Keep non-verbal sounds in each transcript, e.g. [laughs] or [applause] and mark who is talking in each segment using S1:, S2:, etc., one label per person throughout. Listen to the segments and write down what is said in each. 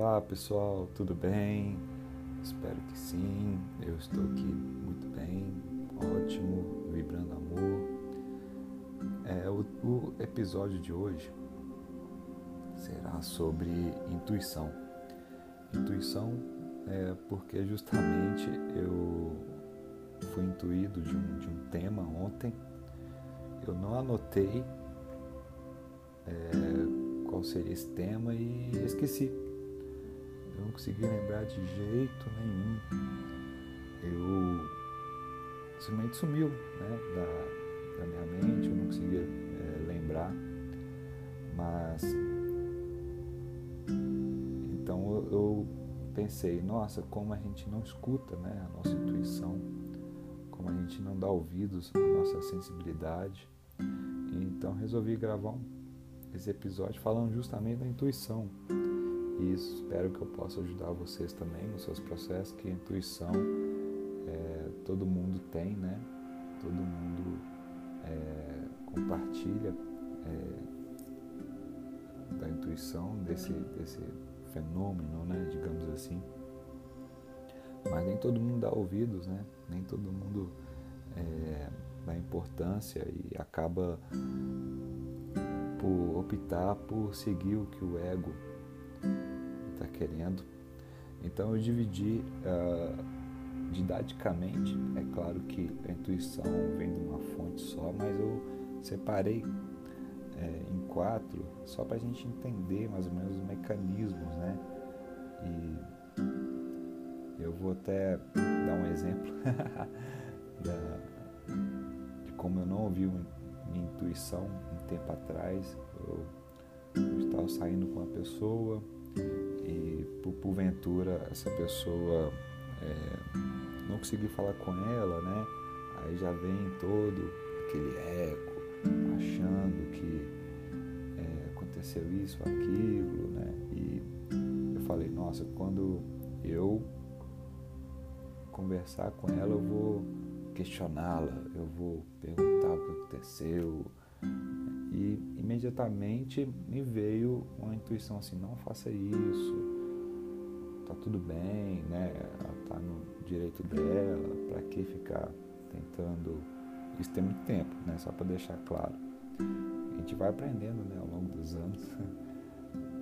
S1: Olá pessoal, tudo bem? Espero que sim. Eu estou aqui muito bem, ótimo, vibrando amor. É, o, o episódio de hoje será sobre intuição. Intuição é porque justamente eu fui intuído de um, de um tema ontem. Eu não anotei é, qual seria esse tema e esqueci eu não consegui lembrar de jeito nenhum. Eu simplesmente sumiu né, da, da minha mente, eu não conseguia é, lembrar. Mas então eu, eu pensei, nossa, como a gente não escuta né, a nossa intuição, como a gente não dá ouvidos à nossa sensibilidade. Então resolvi gravar um, esse episódio falando justamente da intuição e espero que eu possa ajudar vocês também nos seus processos, que a intuição é, todo mundo tem, né? Todo mundo é, compartilha é, da intuição, desse, desse fenômeno, né? Digamos assim. Mas nem todo mundo dá ouvidos, né? Nem todo mundo é, dá importância e acaba por optar por seguir o que o ego está querendo. Então eu dividi uh, didaticamente, é claro que a intuição vem de uma fonte só, mas eu separei é, em quatro só para a gente entender mais ou menos os mecanismos, né? E eu vou até dar um exemplo [laughs] da, de como eu não ouvi minha intuição um tempo atrás. Eu, eu estava saindo com uma pessoa e por, porventura essa pessoa é, não conseguir falar com ela, né? Aí já vem todo aquele eco, achando que é, aconteceu isso, aquilo, né? E eu falei, nossa, quando eu conversar com ela, eu vou questioná-la, eu vou perguntar o que aconteceu, e imediatamente me veio uma intuição assim, não faça isso, tá tudo bem, né? Ela tá no direito dela, para que ficar tentando. Isso tem muito tempo, né? Só para deixar claro. A gente vai aprendendo, né, ao longo dos anos. [laughs]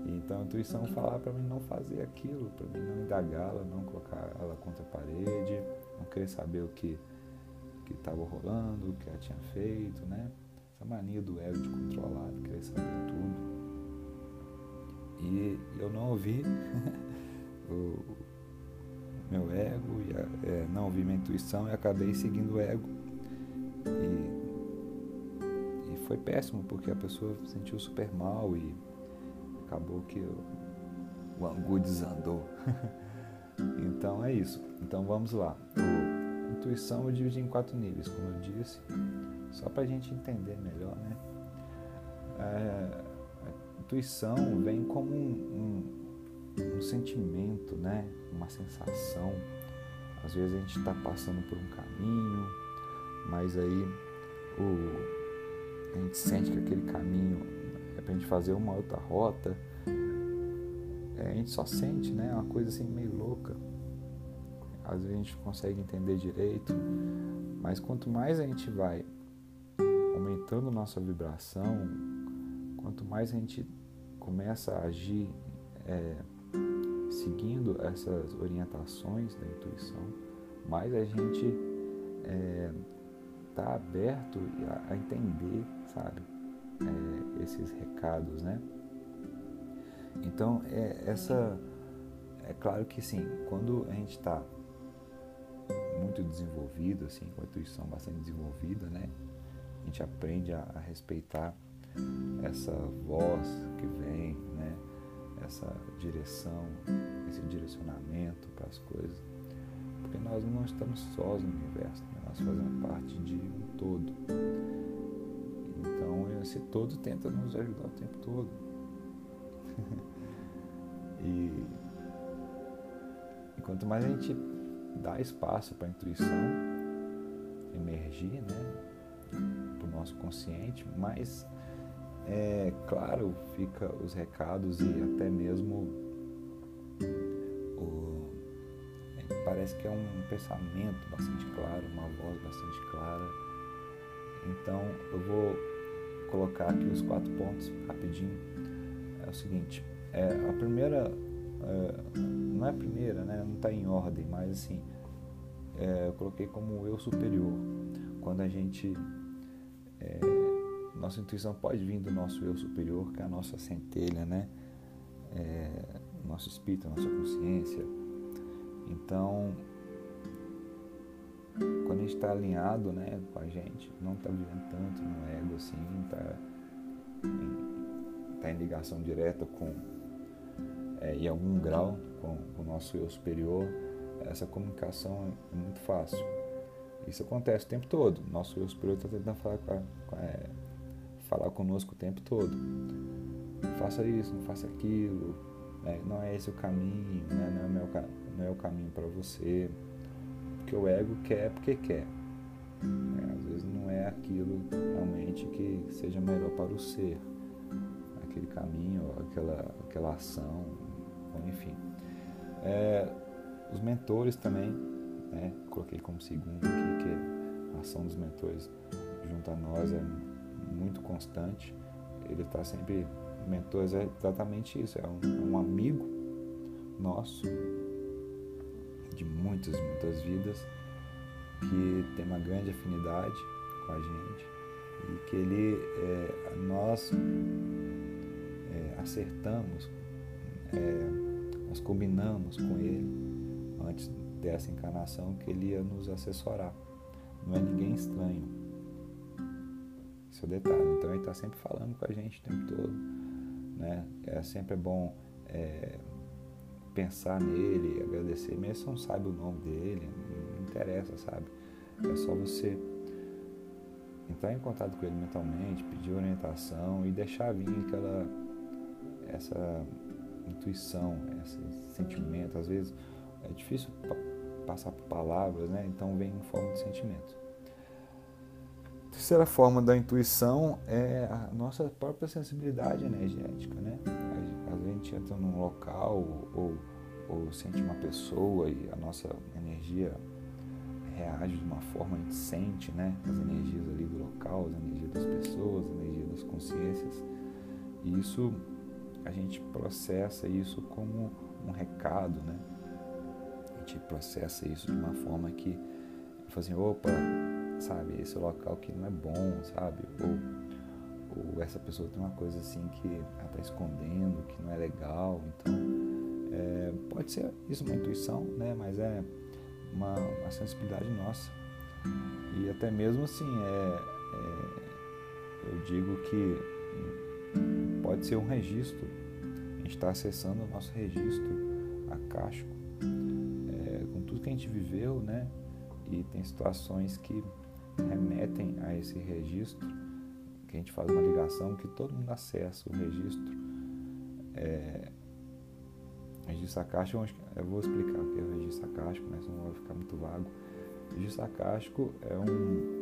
S1: Então a intuição falar para mim não fazer aquilo, para mim não indagá-la, não colocar ela contra a parede, não querer saber o que que rolando, o que ela tinha feito, né? Essa mania do ego de controlar, de querer saber tudo. E eu não ouvi [laughs] o meu ego, e, é, não ouvi minha intuição e acabei seguindo o ego. E, e foi péssimo, porque a pessoa se sentiu super mal e acabou que o, o angu desandou. [laughs] então é isso. Então vamos lá. O, intuição eu dividi em quatro níveis, como eu disse só para a gente entender melhor, né? É, a intuição vem como um, um, um, sentimento, né? Uma sensação. Às vezes a gente está passando por um caminho, mas aí o, a gente sente que aquele caminho é para a gente fazer uma outra rota. É, a gente só sente, né? Uma coisa assim meio louca. Às vezes a gente consegue entender direito, mas quanto mais a gente vai aumentando nossa vibração, quanto mais a gente começa a agir é, seguindo essas orientações da intuição, mais a gente está é, tá aberto a, a, entender, sabe, é, esses recados, né? Então, é, essa é claro que sim, quando a gente está desenvolvido, assim, com a intuição bastante desenvolvida, né? a gente aprende a, a respeitar essa voz que vem, né? essa direção, esse direcionamento para as coisas. Porque nós não estamos sós no universo, né? nós fazemos parte de um todo. Então esse todo tenta nos ajudar o tempo todo. [laughs] e, e quanto mais a gente dá espaço para a intuição emergir, né? para o nosso consciente, mas é claro, fica os recados e até mesmo parece que é um pensamento bastante claro, uma voz bastante clara. Então eu vou colocar aqui os quatro pontos rapidinho. É o seguinte, é, a primeira, é, não é a primeira, né? Não está em ordem, mas assim, é, eu coloquei como eu superior. Quando a gente é, nossa intuição pode vir do nosso eu superior, que é a nossa centelha, né? É, nosso espírito, nossa consciência. Então, quando a gente está alinhado né, com a gente, não está vivendo tanto no ego assim, está em, tá em ligação direta com, é, em algum grau, com, com o nosso eu superior, essa comunicação é muito fácil. Isso acontece o tempo todo. Nosso eu superior está tentando falar com a, com a, é, falar conosco o tempo todo. Faça isso, não faça aquilo, né? não é esse o caminho, né? não, é meu, não é o caminho para você. Porque o ego quer porque quer. Né? Às vezes não é aquilo realmente que seja melhor para o ser. Aquele caminho, aquela, aquela ação, enfim. É, os mentores também, né? coloquei como segundo aqui, que a ação dos mentores junto a nós é muito constante. Ele está sempre. Mentores é exatamente isso, é um, um amigo nosso de muitas, muitas vidas que tem uma grande afinidade com a gente e que ele, é, nós é, acertamos, é, nós combinamos com ele antes dessa encarnação que ele ia nos assessorar. Não é ninguém estranho, esse é o detalhe. Então ele está sempre falando com a gente o tempo todo. Né? É sempre bom é, pensar nele, agradecer, mesmo se não sabe o nome dele, não interessa, sabe? É só você entrar em contato com ele mentalmente, pedir orientação e deixar vir aquela essa intuição, esse sentimento. Às vezes é difícil passar por palavras, né? Então vem em forma de sentimento terceira forma da intuição é a nossa própria sensibilidade energética, né? A gente entra num local ou, ou sente uma pessoa e a nossa energia reage de uma forma, a gente sente, né? As energias ali do local, as energias das pessoas, a energia das consciências. E isso, a gente processa isso como um recado, né? A gente processa isso de uma forma que, assim, opa, sabe? Esse local que não é bom, sabe? Ou, ou essa pessoa tem uma coisa assim que ela está escondendo, que não é legal. Então, é, pode ser isso uma intuição, né? Mas é uma, uma sensibilidade nossa. E até mesmo assim, é, é, eu digo que pode ser um registro. A gente está acessando o nosso registro acástico, é, com tudo que a gente viveu, né? E tem situações que remetem a esse registro, que a gente faz uma ligação que todo mundo acessa o registro. É, registro acástico, eu vou explicar o que é o registro acástico, né, senão vai ficar muito vago. O registro acástico é um.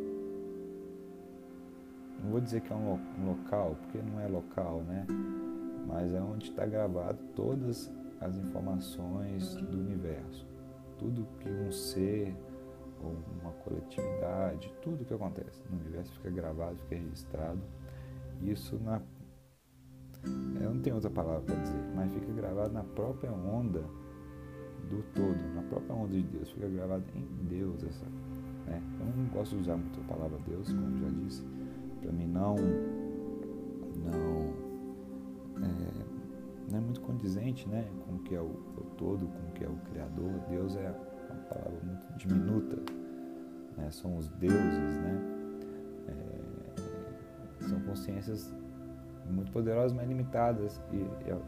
S1: Não vou dizer que é um, um local, porque não é local, né? Mas é onde está gravado todas as informações do universo. Tudo que um ser ou uma coletividade, tudo que acontece no universo fica gravado, fica registrado. Isso na eu não tenho outra palavra para dizer, mas fica gravado na própria onda do todo, na própria onda de Deus, fica gravado em Deus essa, né? Eu não gosto de usar muito a palavra Deus, como já disse, para mim não não é, não é muito condizente, né, com o que é o, o todo, com o que é o Criador. Deus é uma palavra muito diminuta, né? são os deuses, né? É, são consciências muito poderosas, mas limitadas, e,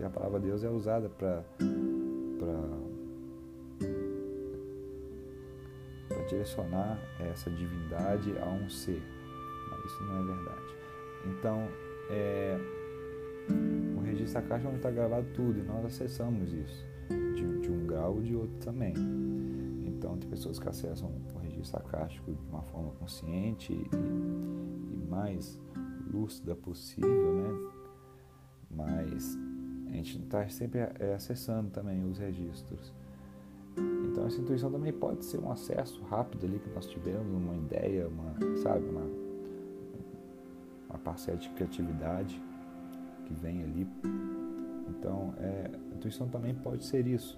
S1: e a palavra Deus é usada para direcionar essa divindade a um ser, isso não é verdade. Então, é, o registro da caixa onde está gravado tudo e nós acessamos isso, de, de um grau ou de outro também. Então, tem pessoas que acessam o registro acástico de uma forma consciente e, e mais lúcida possível, né? Mas a gente está sempre é, acessando também os registros. Então essa intuição também pode ser um acesso rápido ali que nós tivemos, uma ideia, uma, sabe, uma parcela de criatividade que vem ali. Então é, a intuição também pode ser isso.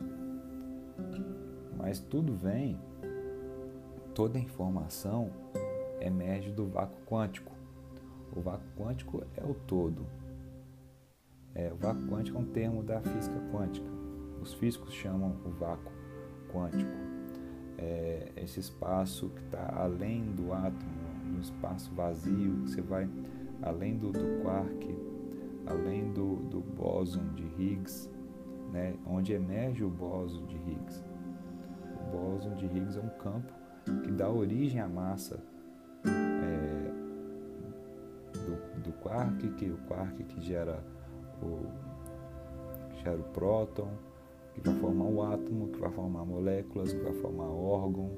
S1: Mas tudo vem, toda informação emerge do vácuo quântico. O vácuo quântico é o todo. É, o vácuo quântico é um termo da física quântica. Os físicos chamam o vácuo quântico. É esse espaço que está além do átomo, um espaço vazio, que você vai além do, do quark, além do, do bóson de Higgs, né, onde emerge o bóson de Higgs. O bóson de Higgs é um campo que dá origem à massa é, do, do quark, que o quark que gera o, gera o próton, que vai formar o átomo, que vai formar moléculas, que vai formar órgão,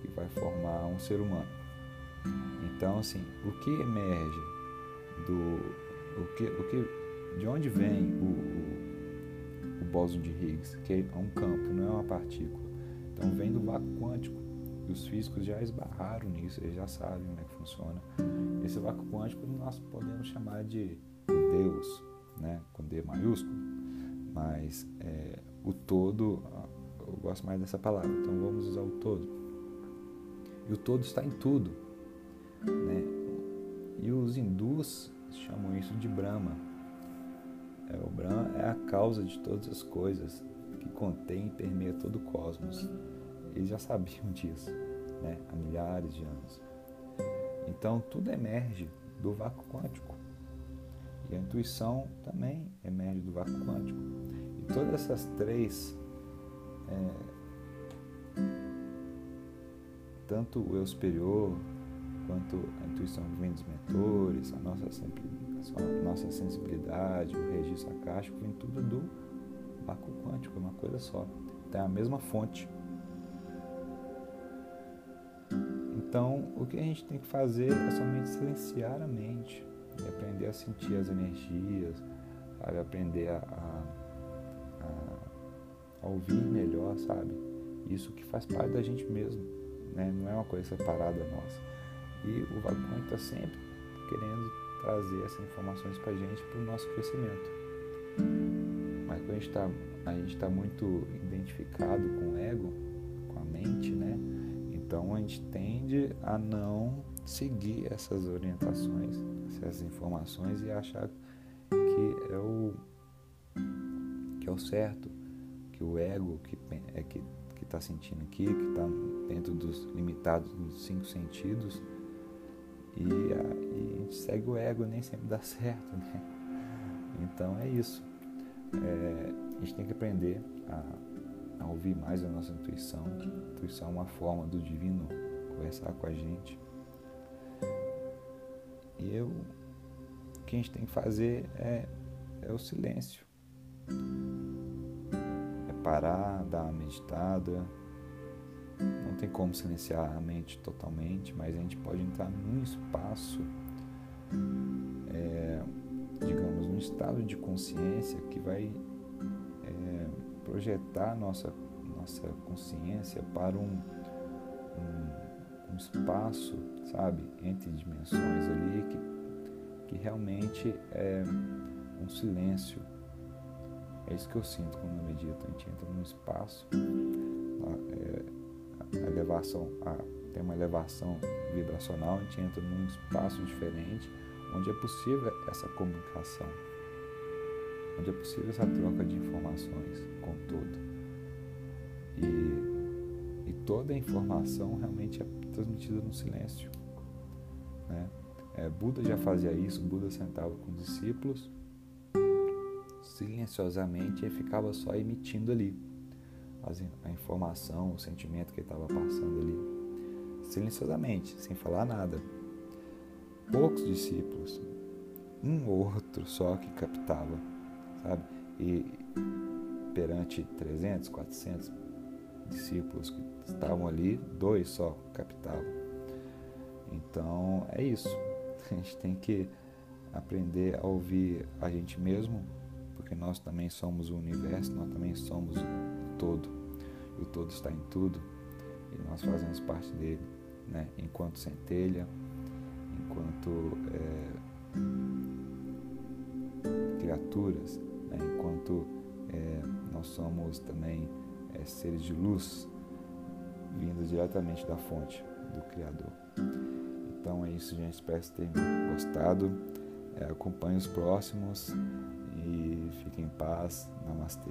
S1: que vai formar um ser humano. Então, assim, o que emerge do o que, o que de onde vem o, o, o bóson de Higgs, que é um campo, não é uma partícula. Então vem do vácuo quântico. E os físicos já esbarraram nisso, eles já sabem como é que funciona. Esse vácuo quântico nós podemos chamar de Deus, né, com D maiúsculo, mas é, o todo, eu gosto mais dessa palavra, então vamos usar o todo. E o todo está em tudo. Né? E os hindus chamam isso de Brahma. É, o Brahma é a causa de todas as coisas, que contém e permeia todo o cosmos. Eles já sabiam [laughs] disso né? há milhares de anos. Então tudo emerge do vácuo quântico. E a intuição também emerge do vácuo quântico. E todas essas três, é, tanto o eu superior, quanto a intuição vem dos mentores, a nossa, a nossa sensibilidade, o registro acástico, vem tudo do vácuo quântico, é uma coisa só. Tem a mesma fonte. Então, o que a gente tem que fazer é somente silenciar a mente e aprender a sentir as energias, sabe? Aprender a, a, a, ouvir melhor, sabe? Isso que faz parte da gente mesmo, né? Não é uma coisa separada nossa. E o Vagão está sempre querendo trazer essas informações para a gente, para o nosso crescimento. Mas quando a gente está a gente está muito identificado com o ego, com a mente, né? Então a gente tende a não seguir essas orientações, essas informações e achar que é o que é o certo, que o ego que é que que está sentindo aqui, que está dentro dos limitados dos cinco sentidos e a, e a gente segue o ego nem sempre dá [laughs] certo, né? Então é isso. É, a gente tem que aprender a a ouvir mais a nossa intuição. A intuição é uma forma do divino conversar com a gente. E eu, o que a gente tem que fazer é, é o silêncio. É parar, dar uma meditada. Não tem como silenciar a mente totalmente, mas a gente pode entrar num espaço, é, digamos, num estado de consciência que vai projetar nossa, nossa consciência para um, um, um espaço, sabe, entre dimensões ali que, que realmente é um silêncio. É isso que eu sinto quando eu medito. A gente entra num espaço, é, elevação, a, tem uma elevação vibracional, a gente entra num espaço diferente, onde é possível essa comunicação onde é possível essa troca de informações com todo. E, e toda a informação realmente é transmitida no silêncio. Né? É, Buda já fazia isso, Buda sentava com os discípulos silenciosamente e ficava só emitindo ali a informação, o sentimento que ele estava passando ali, silenciosamente, sem falar nada. Poucos discípulos, um ou outro só que captava sabe? E perante 300, 400 discípulos que estavam ali, dois só captavam. Então é isso. [laughs] A gente tem que aprender a ouvir a gente mesmo, porque nós também somos o universo, nós também somos todo. o todo está em tudo e nós fazemos parte dele, né? enquanto centelha, enquanto é, criaturas, né? enquanto é, nós somos também é, seres de luz vindos diretamente da fonte do Criador. Então é isso, gente. Espero que tenham gostado. É, acompanhe os próximos e fiquem em paz. Namastê.